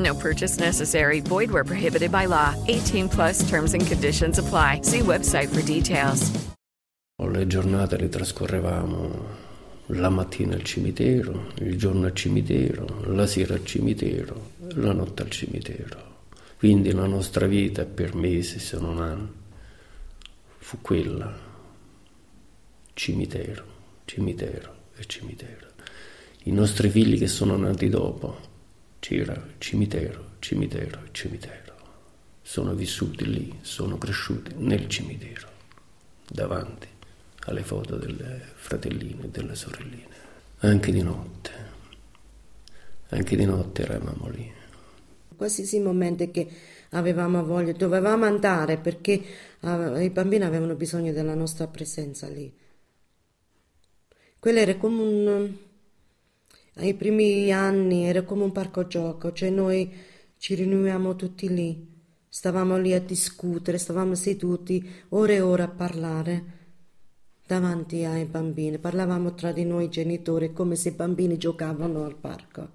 No purchase necessary. Void where prohibited by law. 18 plus terms and conditions apply. See website for details. Le giornate le trascorrevamo la mattina al cimitero, il giorno al cimitero, la sera al cimitero, la notte al cimitero. Quindi la nostra vita per mesi, se non anni, fu quella, cimitero, cimitero e cimitero. I nostri figli che sono nati dopo, c'era cimitero, cimitero cimitero. Sono vissuti lì, sono cresciuti nel cimitero, davanti alle foto delle fratelline e delle sorelline. Anche di notte, anche di notte eravamo lì. Qualsiasi momento che avevamo voglia, dovevamo andare perché uh, i bambini avevano bisogno della nostra presenza lì. Quello era come un... ai primi anni era come un parco gioco, cioè noi ci riuniamo tutti lì, stavamo lì a discutere, stavamo seduti ore e ore a parlare davanti ai bambini, parlavamo tra di noi genitori come se i bambini giocavano al parco.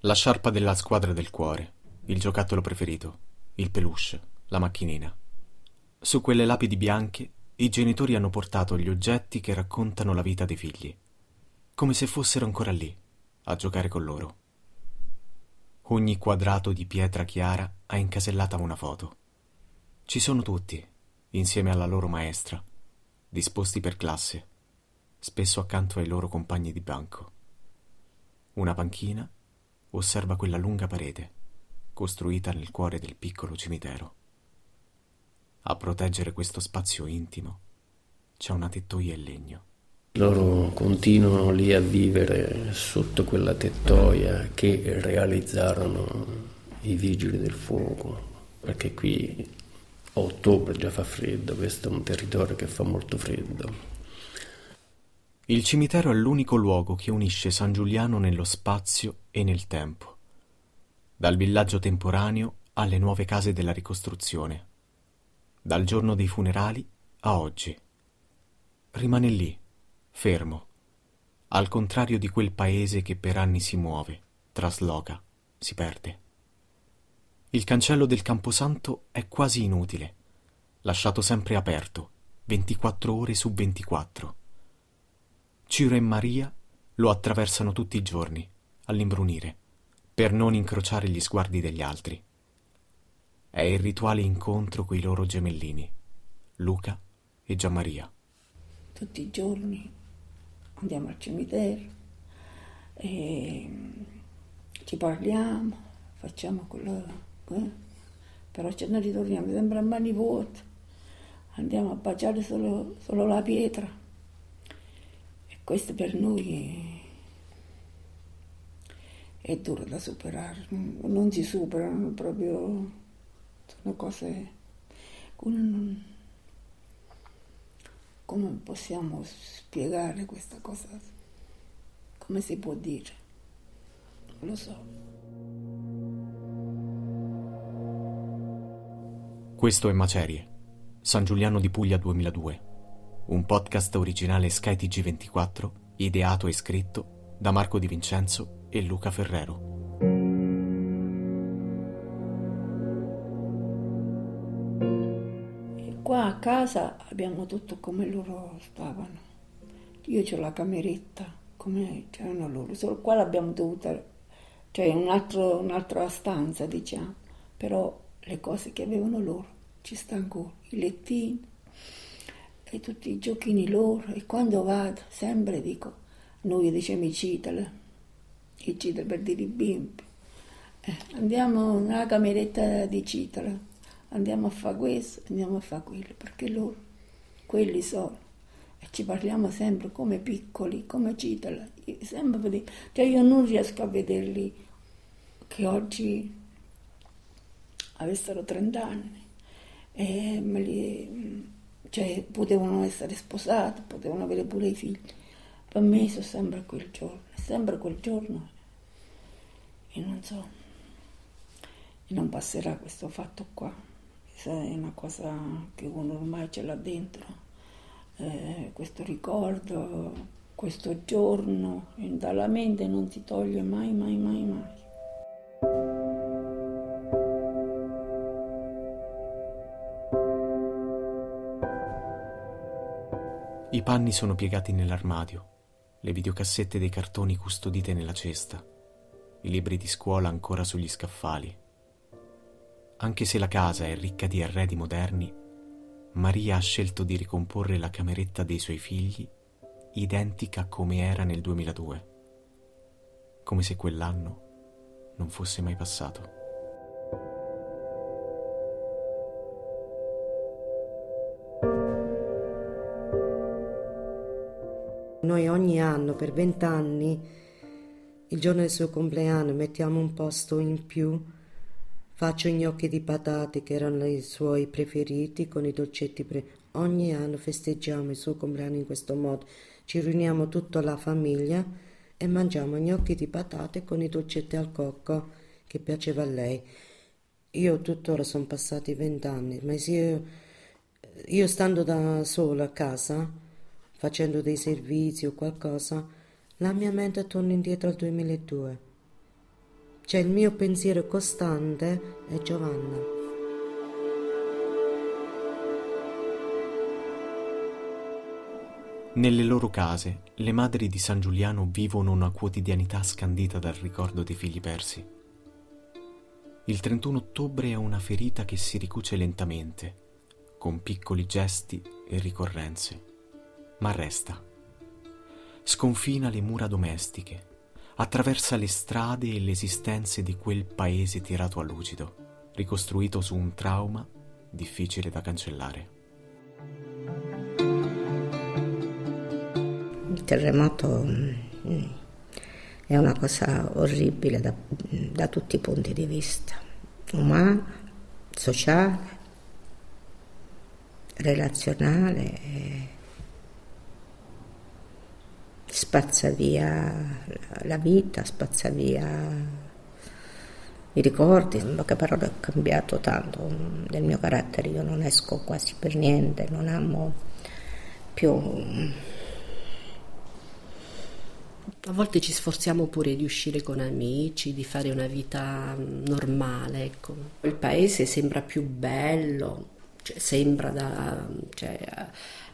La sciarpa della squadra del cuore, il giocattolo preferito, il peluche, la macchinina. Su quelle lapidi bianche i genitori hanno portato gli oggetti che raccontano la vita dei figli, come se fossero ancora lì, a giocare con loro. Ogni quadrato di pietra chiara ha incasellata una foto. Ci sono tutti, insieme alla loro maestra, disposti per classe, spesso accanto ai loro compagni di banco. Una panchina osserva quella lunga parete, costruita nel cuore del piccolo cimitero. A proteggere questo spazio intimo c'è una tettoia in legno. Loro continuano lì a vivere sotto quella tettoia che realizzarono i vigili del fuoco, perché qui a ottobre già fa freddo, questo è un territorio che fa molto freddo. Il cimitero è l'unico luogo che unisce San Giuliano nello spazio e nel tempo, dal villaggio temporaneo alle nuove case della ricostruzione, dal giorno dei funerali a oggi. Rimane lì, fermo, al contrario di quel paese che per anni si muove, trasloca, si perde. Il cancello del camposanto è quasi inutile, lasciato sempre aperto, 24 ore su 24. Ciro e Maria lo attraversano tutti i giorni, all'imbrunire, per non incrociare gli sguardi degli altri. È il rituale incontro coi loro gemellini, Luca e Gianmaria. Tutti i giorni andiamo al cimitero e ci parliamo, facciamo quello eh? però ce ne ritorniamo sempre a mani vuote, andiamo a baciare solo, solo la pietra. E questo per noi è, è duro da superare, non si superano proprio, sono cose non, come possiamo spiegare questa cosa, come si può dire, non lo so. Questo è Macerie, San Giuliano di Puglia 2002, un podcast originale Sky TG24, ideato e scritto da Marco Di Vincenzo e Luca Ferrero. Casa abbiamo tutto come loro stavano. Io ho la cameretta, come c'erano loro, solo qua l'abbiamo dovuta, cioè un altro, un'altra stanza diciamo, però le cose che avevano loro ci sta ancora, i lettini, e tutti i giochini loro. E quando vado sempre dico, noi diciamo i citale, i citale per dire i bimbi, eh, andiamo nella cameretta di citale, andiamo a fare questo, andiamo a fare quello, perché loro, quelli sono, e ci parliamo sempre come piccoli, come citale, sempre, cioè io non riesco a vederli che oggi avessero 30 anni e li cioè potevano essere sposati, potevano avere pure i figli. Per me sono sempre quel giorno, sempre quel giorno. E non so, e non passerà questo fatto qua. È una cosa che uno ormai ce l'ha dentro, eh, questo ricordo, questo giorno, dalla mente non si toglie mai, mai, mai, mai. I panni sono piegati nell'armadio, le videocassette dei cartoni custodite nella cesta, i libri di scuola ancora sugli scaffali. Anche se la casa è ricca di arredi moderni, Maria ha scelto di ricomporre la cameretta dei suoi figli identica come era nel 2002, come se quell'anno non fosse mai passato. Noi ogni anno, per vent'anni, il giorno del suo compleanno, mettiamo un posto in più. Faccio gnocchi di patate, che erano i suoi preferiti, con i dolcetti pre... Ogni anno festeggiamo il suo compleanno in questo modo. Ci riuniamo tutta la famiglia e mangiamo gnocchi di patate con i dolcetti al cocco che piaceva a lei. Io tuttora sono passati vent'anni, ma se io, io stando da sola a casa facendo dei servizi o qualcosa, la mia mente torna indietro al 2002. Cioè il mio pensiero costante è Giovanna. Nelle loro case, le madri di San Giuliano vivono una quotidianità scandita dal ricordo dei figli persi. Il 31 ottobre è una ferita che si ricuce lentamente, con piccoli gesti e ricorrenze ma resta. Sconfina le mura domestiche, attraversa le strade e le esistenze di quel paese tirato a lucido, ricostruito su un trauma difficile da cancellare. Il terremoto mm, è una cosa orribile da, da tutti i punti di vista, umano, sociale, relazionale spazza via la vita, spazza via i ricordi, in poche parole ho cambiato tanto del mio carattere, io non esco quasi per niente, non amo più... A volte ci sforziamo pure di uscire con amici, di fare una vita normale, ecco. Il paese sembra più bello, cioè sembra da... Cioè,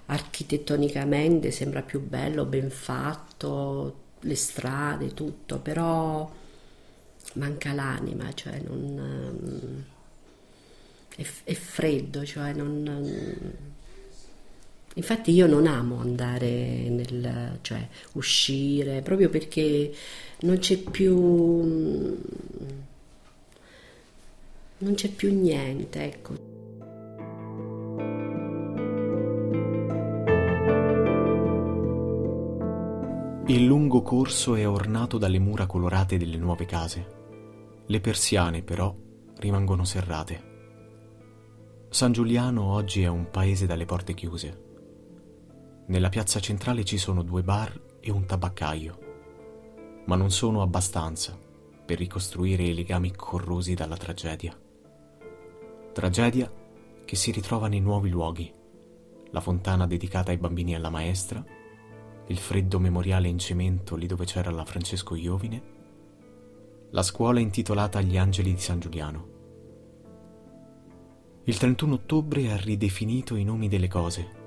architettonicamente sembra più bello, ben fatto, le strade, tutto, però manca l'anima, cioè non, è, è, freddo, cioè non, infatti io non amo andare nel, cioè uscire, proprio perché non c'è più, non c'è più niente, ecco. Il lungo corso è ornato dalle mura colorate delle nuove case. Le persiane, però, rimangono serrate. San Giuliano oggi è un paese dalle porte chiuse. Nella piazza centrale ci sono due bar e un tabaccaio, ma non sono abbastanza per ricostruire i legami corrosi dalla tragedia. Tragedia che si ritrova nei nuovi luoghi, la fontana dedicata ai bambini e alla maestra, il freddo memoriale in cemento lì dove c'era la Francesco Iovine, la scuola intitolata agli angeli di San Giuliano. Il 31 ottobre ha ridefinito i nomi delle cose.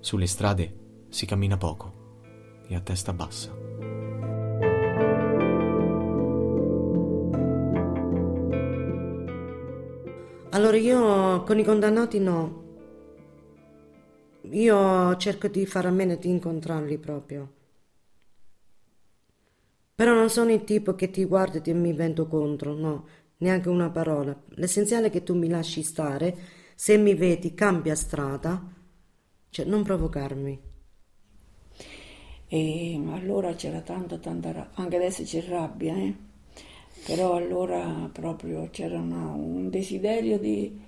Sulle strade si cammina poco e a testa bassa. Allora io con i condannati no, io cerco di fare a meno di incontrarli proprio. Però non sono il tipo che ti guarda e mi vento contro, no, neanche una parola. L'essenziale è che tu mi lasci stare, se mi vedi cambia strada, cioè non provocarmi. E allora c'era tanta, tanta rabbia, anche adesso c'è rabbia, eh? però allora proprio c'era una, un desiderio di,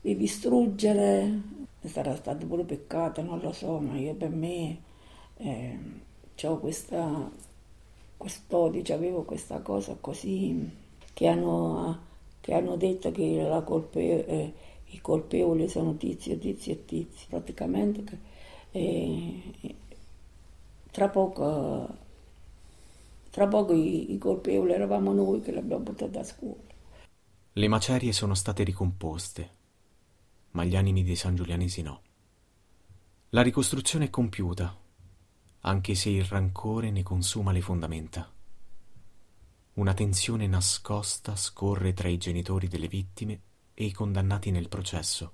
di distruggere, sarà stato pure peccato, non lo so, ma io per me eh, ho questa, quest'odio, avevo questa cosa così che hanno, che hanno detto che colpe, eh, i colpevoli sono tizio, tizio e tizio, praticamente. Che, eh, tra poco, tra poco i, i colpevoli eravamo noi che l'abbiamo portata a scuola. Le macerie sono state ricomposte, ma gli animi dei San Giulianesi no. La ricostruzione è compiuta, anche se il rancore ne consuma le fondamenta. Una tensione nascosta scorre tra i genitori delle vittime e i condannati nel processo.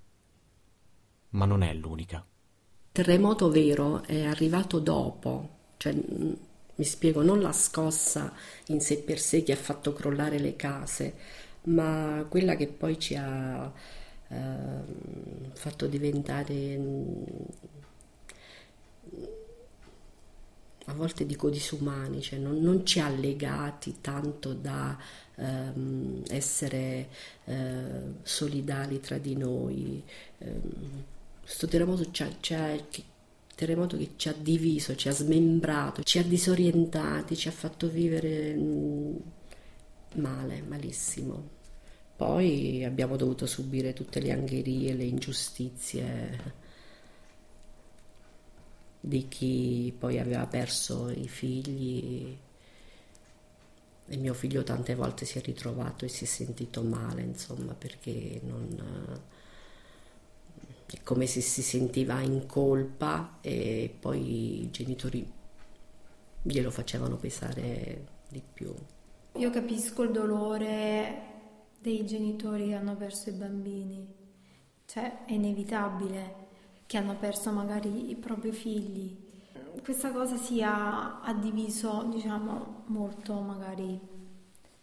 Ma non è l'unica terremoto vero è arrivato dopo, cioè mm, mi spiego, non la scossa in sé per sé che ha fatto crollare le case, ma quella che poi ci ha eh, fatto diventare mm, a volte dico disumani, cioè non, non, ci ha legati tanto da ehm, essere eh, solidali tra di noi. Ehm, questo terremoto, ci ha, ci ha, terremoto che ci ha diviso, ci ha smembrato, ci ha disorientati, ci ha fatto vivere mm, male, malissimo. Poi abbiamo dovuto subire tutte le angherie, le ingiustizie di chi poi aveva perso i figli e mio figlio tante volte si è ritrovato e si è sentito male, insomma, perché non è come se si sentiva in colpa e poi i genitori glielo facevano pesare di più. Io capisco il dolore dei genitori hanno perso i bambini, cioè è inevitabile che hanno perso magari i propri figli. Questa cosa si ha, ha diviso, diciamo, molto magari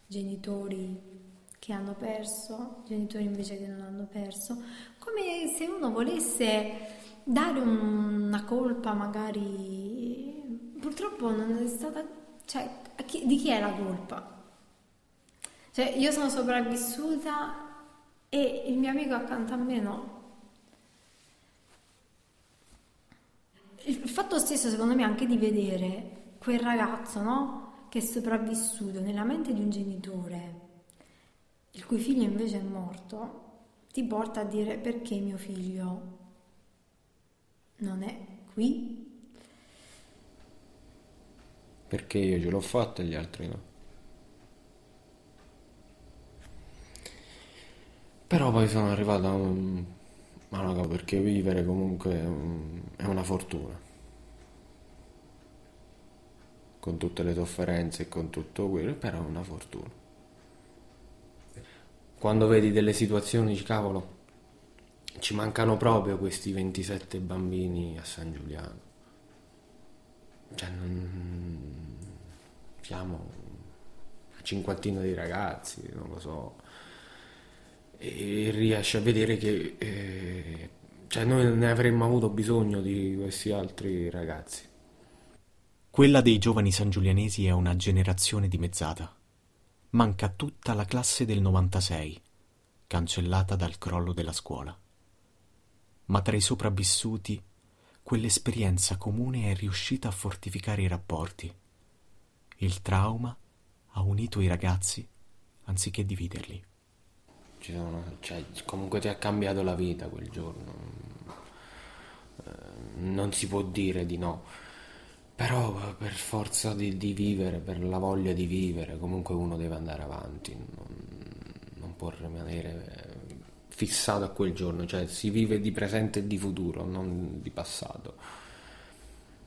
genitori che hanno perso, genitori invece che non hanno perso, come se uno volesse dare una colpa magari, purtroppo non è stata, cioè chi, di chi è la colpa? Cioè io sono sopravvissuta e il mio amico accanto a me no. Il fatto stesso secondo me anche di vedere quel ragazzo, no? Che è sopravvissuto nella mente di un genitore il cui figlio invece è morto, ti porta a dire perché mio figlio non è qui? Perché io ce l'ho fatta e gli altri no. Però poi sono arrivato a un... a una cosa, perché vivere comunque è una fortuna. Con tutte le sofferenze e con tutto quello, però è una fortuna quando vedi delle situazioni, cavolo, ci mancano proprio questi 27 bambini a San Giuliano. Cioè, non... siamo a cinquantina di ragazzi, non lo so. E riesci a vedere che eh, cioè noi ne avremmo avuto bisogno di questi altri ragazzi. Quella dei giovani sangiulianesi è una generazione dimezzata manca tutta la classe del 96, cancellata dal crollo della scuola. Ma tra i sopravvissuti, quell'esperienza comune è riuscita a fortificare i rapporti. Il trauma ha unito i ragazzi anziché dividerli. Sono, cioè, comunque ti ha cambiato la vita quel giorno. Eh, non si può dire di no però per forza di, di, vivere, per la voglia di vivere, comunque uno deve andare avanti, non, non può rimanere fissato a quel giorno, cioè si vive di presente e di futuro, non di passato.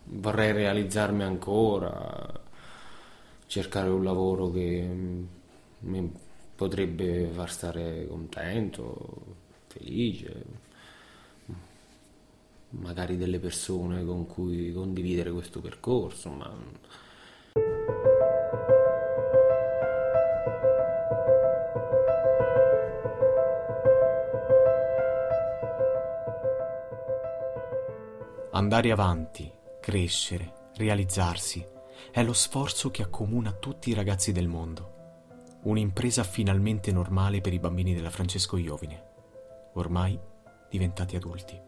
Vorrei realizzarmi ancora, cercare un lavoro che mi potrebbe far stare contento, felice magari delle persone con cui condividere questo percorso, ma Andare avanti, crescere, realizzarsi è lo sforzo che accomuna tutti i ragazzi del mondo. Un'impresa finalmente normale per i bambini della Francesco Iovine, ormai diventati adulti.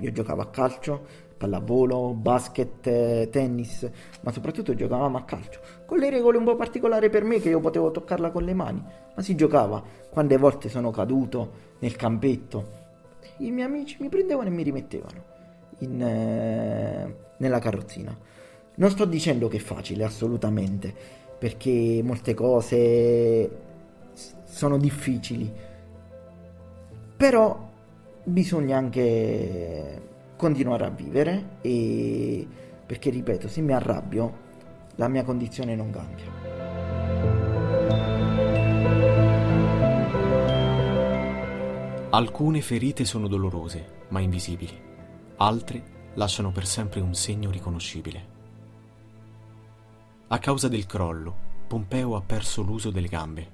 Io giocavo a calcio, pallavolo, basket, tennis, ma soprattutto giocavamo a calcio, con le regole un po' particolari per me che io potevo toccarla con le mani, ma si giocava. Quante volte sono caduto nel campetto, i miei amici mi prendevano e mi rimettevano in, eh, nella carrozzina. Non sto dicendo che è facile, assolutamente, perché molte cose sono difficili, però bisogna anche continuare a vivere e perché ripeto, se mi arrabbio la mia condizione non cambia. Alcune ferite sono dolorose, ma invisibili altre lasciano per sempre un segno riconoscibile. A causa del crollo, Pompeo ha perso l'uso delle gambe,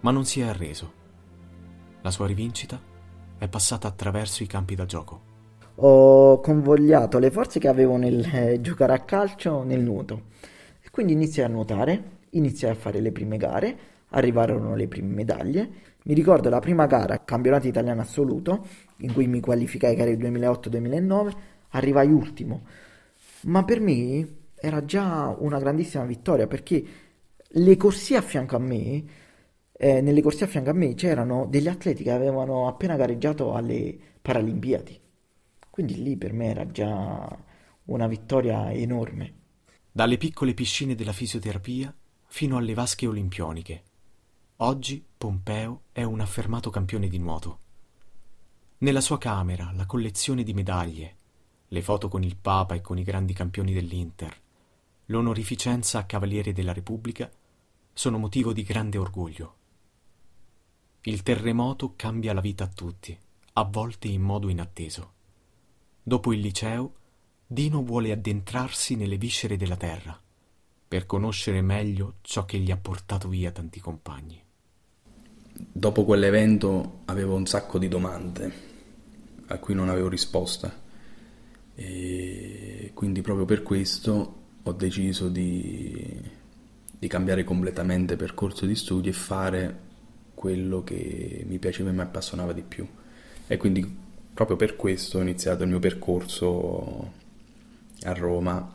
ma non si è arreso. La sua rivincita è passata attraverso i campi da gioco. Ho convogliato le forze che avevo nel eh, giocare a calcio nel nuoto quindi iniziai a nuotare, iniziai a fare le prime gare, arrivarono le prime medaglie. Mi ricordo la prima gara, campionato italiano assoluto, in cui mi qualificai era il 2008-2009, arrivai ultimo. Ma per me era già una grandissima vittoria perché le corsie a fianco a me, eh, nelle corsie a fianco a me c'erano degli atleti che avevano appena gareggiato alle Paralimpiadi. Quindi lì per me era già una vittoria enorme. Dalle piccole piscine della fisioterapia fino alle vasche olimpioniche. Oggi Pompeo è un affermato campione di nuoto. Nella sua camera la collezione di medaglie, le foto con il Papa e con i grandi campioni dell'Inter, l'onorificenza a Cavaliere della Repubblica sono motivo di grande orgoglio. Il terremoto cambia la vita a tutti, a volte in modo inatteso. Dopo il liceo, Dino vuole addentrarsi nelle viscere della terra, per conoscere meglio ciò che gli ha portato via tanti compagni. Dopo quell'evento avevo un sacco di domande a cui non avevo risposta e quindi proprio per questo ho deciso di, di cambiare completamente percorso di studi e fare quello che mi piaceva e mi appassionava di più e quindi proprio per questo ho iniziato il mio percorso a Roma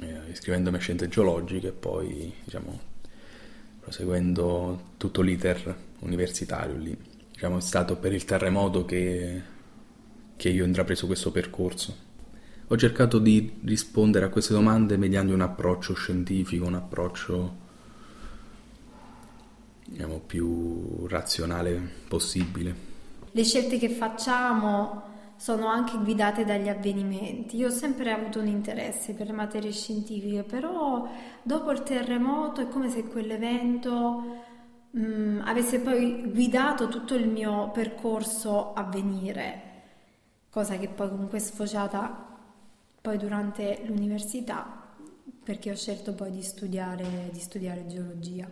eh, iscrivendomi a scienze geologiche e poi diciamo proseguendo tutto l'iter universitario lì diciamo è stato per il terremoto che che io ho intrapreso questo percorso. Ho cercato di rispondere a queste domande mediante un approccio scientifico, un approccio diciamo, più razionale possibile. Le scelte che facciamo sono anche guidate dagli avvenimenti. Io ho sempre avuto un interesse per le materie scientifiche, però dopo il terremoto è come se quell'evento mh, mm, avesse poi guidato tutto il mio percorso a venire cosa che poi comunque è sfociata poi durante l'università perché ho scelto poi di studiare, di studiare geologia.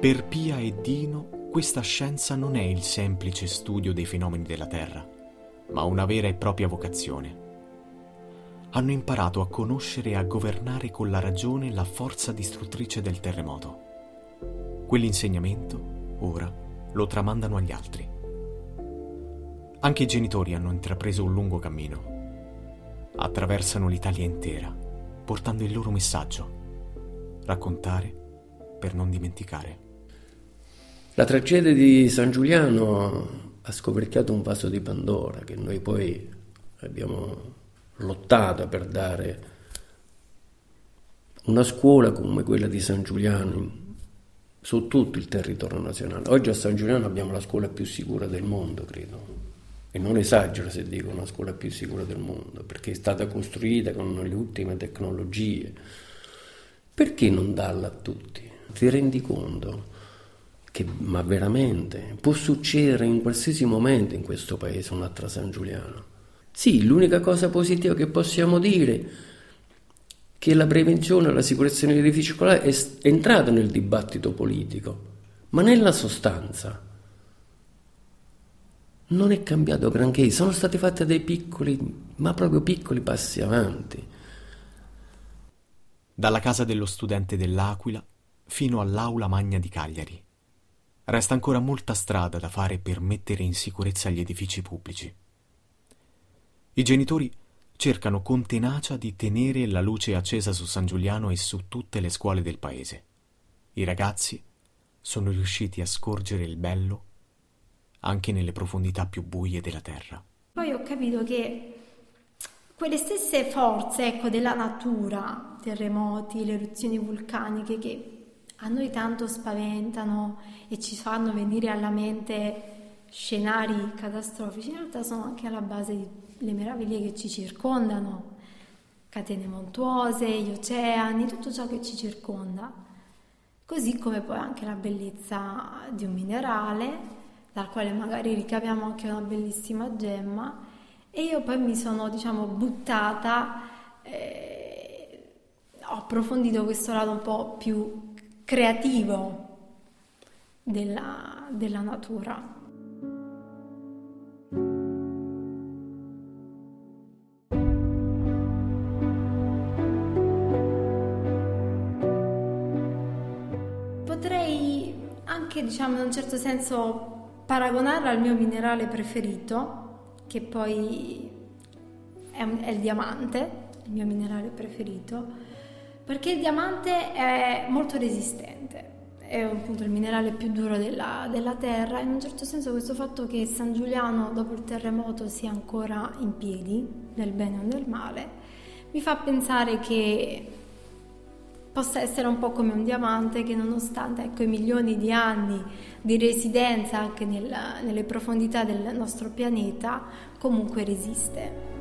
Per Pia e Dino questa scienza non è il semplice studio dei fenomeni della Terra, ma una vera e propria vocazione hanno imparato a conoscere e a governare con la ragione la forza distruttrice del terremoto. Quell'insegnamento, ora, lo tramandano agli altri. Anche i genitori hanno intrapreso un lungo cammino. Attraversano l'Italia intera, portando il loro messaggio. Raccontare per non dimenticare. La tragedia di San Giuliano ha scoperchiato un vaso di Pandora che noi poi abbiamo lottato per dare una scuola come quella di San Giuliano su tutto il territorio nazionale. Oggi a San Giuliano abbiamo la scuola più sicura del mondo, credo. E non esagero se dico una scuola più sicura del mondo, perché è stata costruita con le ultime tecnologie. Perché non darla a tutti? Ti rendi conto? Che, ma veramente può succedere in qualsiasi momento in questo paese un'altra San Giuliano. Sì, l'unica cosa positiva che possiamo dire è che la prevenzione e la sicurezza negli edifici scolari è entrata nel dibattito politico, ma nella sostanza non è cambiato granché, sono stati fatti dei piccoli, ma proprio piccoli passi avanti. Dalla casa dello studente dell'Aquila fino all'aula magna di Cagliari. Resta ancora molta strada da fare per mettere in sicurezza gli edifici pubblici. I genitori cercano con tenacia di tenere la luce accesa su San Giuliano e su tutte le scuole del paese. I ragazzi sono riusciti a scorgere il bello anche nelle profondità più buie della terra. Poi ho capito che quelle stesse forze ecco, della natura, terremoti, le eruzioni vulcaniche che a noi tanto spaventano e ci fanno venire alla mente scenari catastrofici, in realtà sono anche alla base delle meraviglie che ci circondano, catene montuose, gli oceani, tutto ciò che ci circonda, così come poi anche la bellezza di un minerale, dal quale magari ricaviamo anche una bellissima gemma, e io poi mi sono, diciamo, buttata, eh, ho approfondito questo lato un po' più creativo della, della natura. Diciamo, in un certo senso paragonarla al mio minerale preferito, che poi è, un, è il diamante, il mio minerale preferito, perché il diamante è molto resistente, è appunto il minerale più duro della, della, terra. In un certo senso questo fatto che San Giuliano dopo il terremoto sia ancora in piedi, nel bene o nel male, mi fa pensare che possa essere un po' come un diamante che nonostante ecco, i milioni di anni di residenza anche nel, nelle profondità del nostro pianeta, comunque resiste.